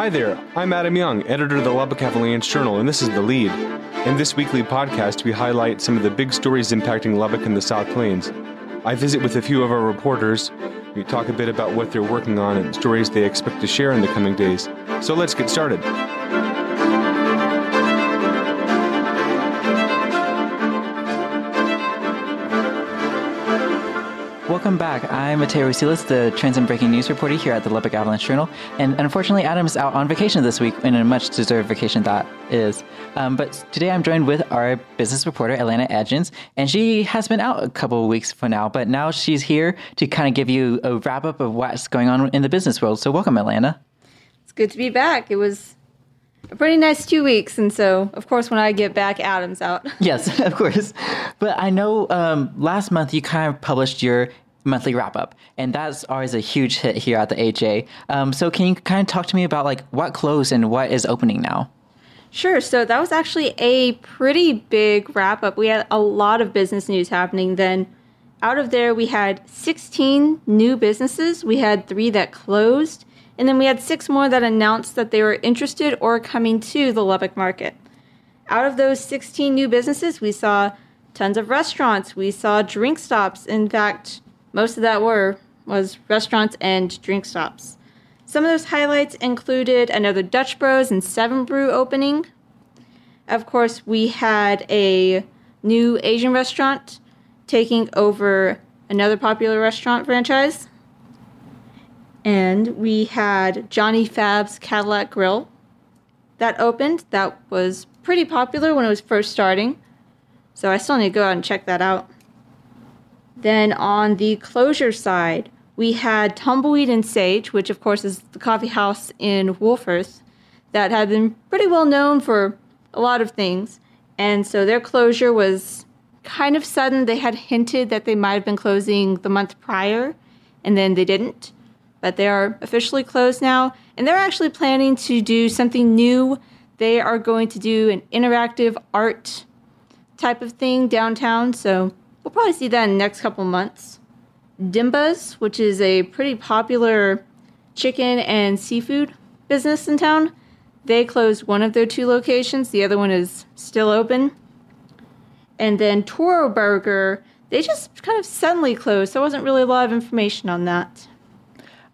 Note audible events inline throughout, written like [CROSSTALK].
Hi there, I'm Adam Young, editor of the Lubbock Avalanche Journal, and this is The Lead. In this weekly podcast, we highlight some of the big stories impacting Lubbock and the South Plains. I visit with a few of our reporters. We talk a bit about what they're working on and stories they expect to share in the coming days. So let's get started. Welcome back. I'm Mateo Rosiles, the and breaking news reporter here at the Lubbock Avalanche Journal. And unfortunately, Adam's out on vacation this week, in a much deserved vacation that is. Um, but today I'm joined with our business reporter, Alana Edgin, and she has been out a couple of weeks for now, but now she's here to kind of give you a wrap up of what's going on in the business world. So welcome, Alana. It's good to be back. It was a pretty nice two weeks, and so of course when I get back, Adam's out. [LAUGHS] yes, of course. But I know um, last month you kind of published your monthly wrap up, and that's always a huge hit here at the AJ. Um, so can you kind of talk to me about like what closed and what is opening now? Sure. So that was actually a pretty big wrap up. We had a lot of business news happening then. Out of there, we had 16 new businesses. We had three that closed, and then we had six more that announced that they were interested or coming to the Lubbock market. Out of those 16 new businesses, we saw tons of restaurants. We saw drink stops. In fact, most of that were was restaurants and drink stops. Some of those highlights included another Dutch Bros and Seven Brew opening. Of course, we had a new Asian restaurant taking over another popular restaurant franchise. And we had Johnny Fab's Cadillac Grill that opened. That was pretty popular when it was first starting. So I still need to go out and check that out. Then on the closure side, we had Tumbleweed and Sage, which of course is the coffee house in Wolfforth that had been pretty well known for a lot of things. And so their closure was kind of sudden. They had hinted that they might have been closing the month prior, and then they didn't. But they are officially closed now, and they're actually planning to do something new. They are going to do an interactive art type of thing downtown, so We'll probably see that in the next couple months. Dimba's, which is a pretty popular chicken and seafood business in town, they closed one of their two locations. The other one is still open. And then Toro Burger, they just kind of suddenly closed. There wasn't really a lot of information on that.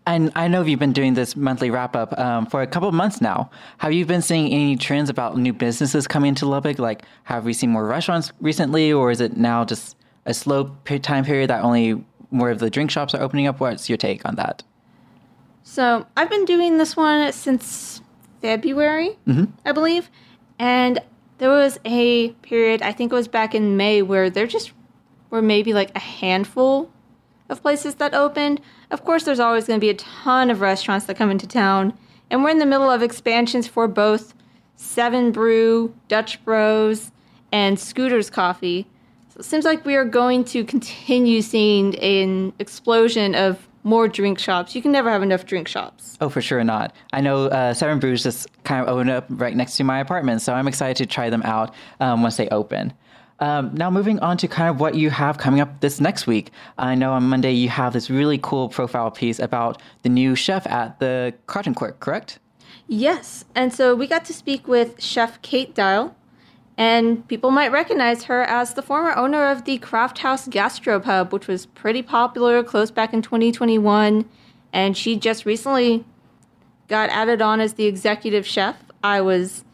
And I know you've been doing this monthly wrap up um, for a couple months now. Have you been seeing any trends about new businesses coming into Lubbock? Like, have we seen more restaurants recently, or is it now just a slow time period that only more of the drink shops are opening up? What's your take on that? So I've been doing this one since February, mm-hmm. I believe, and there was a period I think it was back in May where there just were maybe like a handful of places that opened. Of course, there's always going to be a ton of restaurants that come into town, and we're in the middle of expansions for both Seven Brew, Dutch Bros, and Scooters Coffee. So it seems like we are going to continue seeing an explosion of more drink shops. You can never have enough drink shops. Oh, for sure not. I know uh, Seven Brews just kind of opened up right next to my apartment, so I'm excited to try them out um, once they open. Um, now, moving on to kind of what you have coming up this next week. I know on Monday you have this really cool profile piece about the new chef at the Cotton Court, correct? Yes. And so we got to speak with Chef Kate Dial, and people might recognize her as the former owner of the Craft House Gastropub, which was pretty popular, closed back in 2021. And she just recently got added on as the executive chef. I was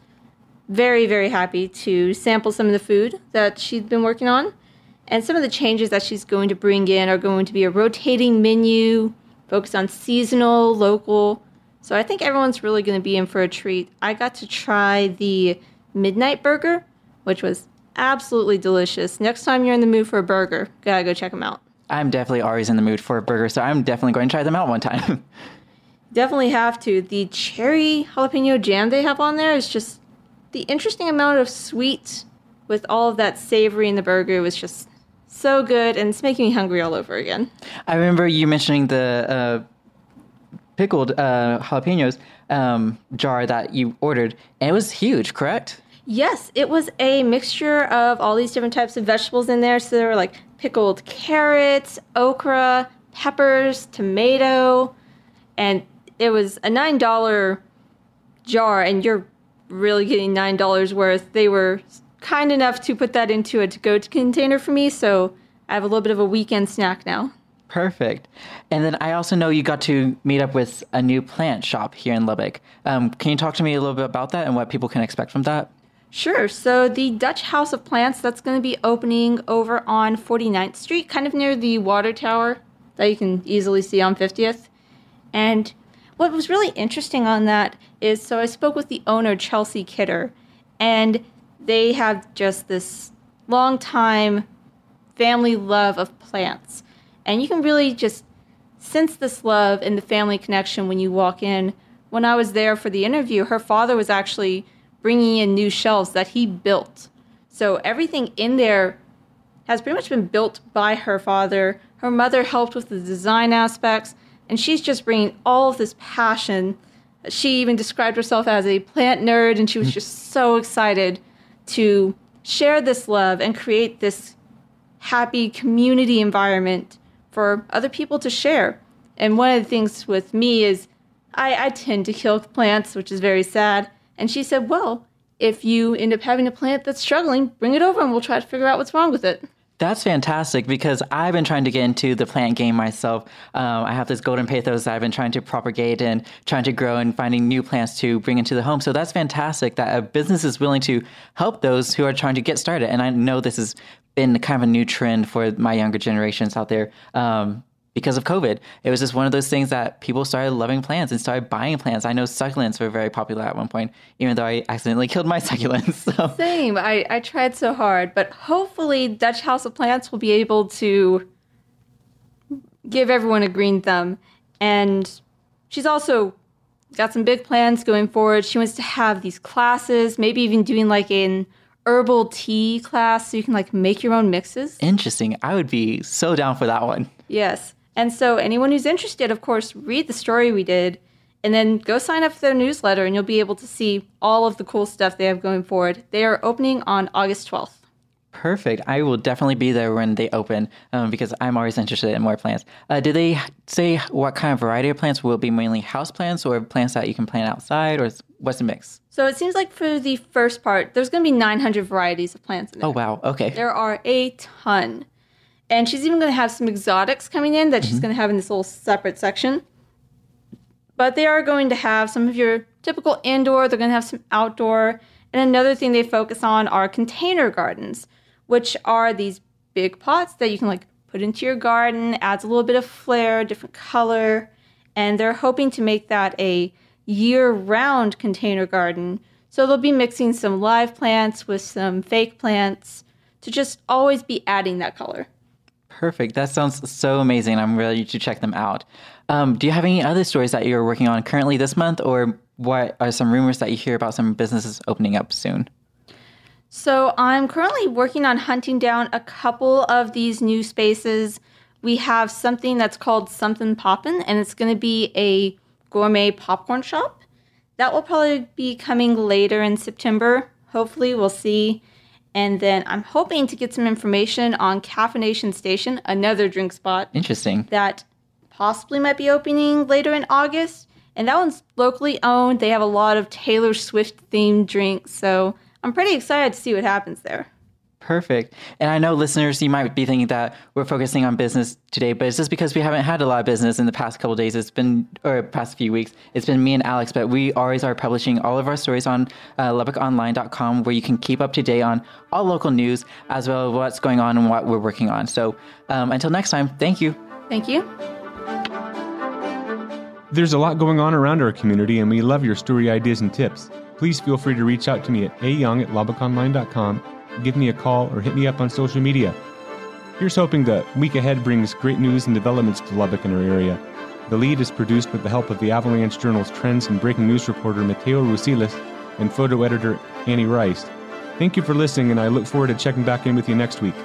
very, very happy to sample some of the food that she's been working on. And some of the changes that she's going to bring in are going to be a rotating menu, focused on seasonal, local. So I think everyone's really going to be in for a treat. I got to try the Midnight Burger, which was absolutely delicious. Next time you're in the mood for a burger, gotta go check them out. I'm definitely always in the mood for a burger, so I'm definitely going to try them out one time. [LAUGHS] definitely have to. The cherry jalapeno jam they have on there is just the interesting amount of sweet with all of that savory in the burger was just so good, and it's making me hungry all over again. I remember you mentioning the uh, pickled uh, jalapenos um, jar that you ordered, and it was huge, correct? Yes, it was a mixture of all these different types of vegetables in there. So there were like pickled carrots, okra, peppers, tomato, and it was a $9 jar and you're really getting $9 worth. They were kind enough to put that into a to go container for me, so I have a little bit of a weekend snack now. Perfect. And then I also know you got to meet up with a new plant shop here in Lubbock. Um, can you talk to me a little bit about that and what people can expect from that? Sure. So the Dutch House of Plants that's going to be opening over on 49th Street, kind of near the water tower that you can easily see on 50th. And what was really interesting on that is so I spoke with the owner Chelsea Kidder, and they have just this long time family love of plants. And you can really just sense this love and the family connection when you walk in. When I was there for the interview, her father was actually bringing in new shelves that he built. So everything in there has pretty much been built by her father. Her mother helped with the design aspects, and she's just bringing all of this passion. She even described herself as a plant nerd, and she was hmm. just so excited to share this love and create this happy community environment for other people to share. And one of the things with me is I, I tend to kill plants, which is very sad. And she said, Well, if you end up having a plant that's struggling, bring it over and we'll try to figure out what's wrong with it. That's fantastic because I've been trying to get into the plant game myself. Um, I have this golden pothos that I've been trying to propagate and trying to grow and finding new plants to bring into the home. So that's fantastic that a business is willing to help those who are trying to get started. And I know this has been kind of a new trend for my younger generations out there. Um, because of COVID. It was just one of those things that people started loving plants and started buying plants. I know succulents were very popular at one point, even though I accidentally [LAUGHS] killed my succulents. So. Same. I, I tried so hard, but hopefully Dutch House of Plants will be able to give everyone a green thumb. And she's also got some big plans going forward. She wants to have these classes, maybe even doing like an herbal tea class so you can like make your own mixes. Interesting. I would be so down for that one. Yes. And so, anyone who's interested, of course, read the story we did and then go sign up for their newsletter and you'll be able to see all of the cool stuff they have going forward. They are opening on August 12th. Perfect. I will definitely be there when they open um, because I'm always interested in more plants. Uh, do they say what kind of variety of plants? Will be mainly house plants or plants that you can plant outside or what's the mix? So it seems like for the first part, there's going to be 900 varieties of plants in there. Oh, wow. Okay. There are a ton. And she's even going to have some exotics coming in that mm-hmm. she's going to have in this little separate section. But they are going to have some of your typical indoor, they're going to have some outdoor. And another thing they focus on are container gardens, which are these big pots that you can like put into your garden, adds a little bit of flair, different color. And they're hoping to make that a year round container garden. So they'll be mixing some live plants with some fake plants to just always be adding that color. Perfect. That sounds so amazing. I'm ready to check them out. Um, do you have any other stories that you're working on currently this month, or what are some rumors that you hear about some businesses opening up soon? So, I'm currently working on hunting down a couple of these new spaces. We have something that's called Something Poppin', and it's going to be a gourmet popcorn shop. That will probably be coming later in September. Hopefully, we'll see. And then I'm hoping to get some information on Caffeination Station, another drink spot. Interesting. That possibly might be opening later in August. And that one's locally owned. They have a lot of Taylor Swift themed drinks. So I'm pretty excited to see what happens there. Perfect. And I know listeners, you might be thinking that we're focusing on business today, but it's just because we haven't had a lot of business in the past couple days. It's been, or past few weeks, it's been me and Alex, but we always are publishing all of our stories on uh, LubbockOnline.com where you can keep up to date on all local news as well as what's going on and what we're working on. So um, until next time, thank you. Thank you. There's a lot going on around our community, and we love your story ideas and tips. Please feel free to reach out to me at ayoung at lubbockonline.com give me a call, or hit me up on social media. Here's hoping the week ahead brings great news and developments to Lubbock and our area. The lead is produced with the help of the Avalanche Journal's trends and breaking news reporter Mateo Rosiles and photo editor Annie Rice. Thank you for listening, and I look forward to checking back in with you next week.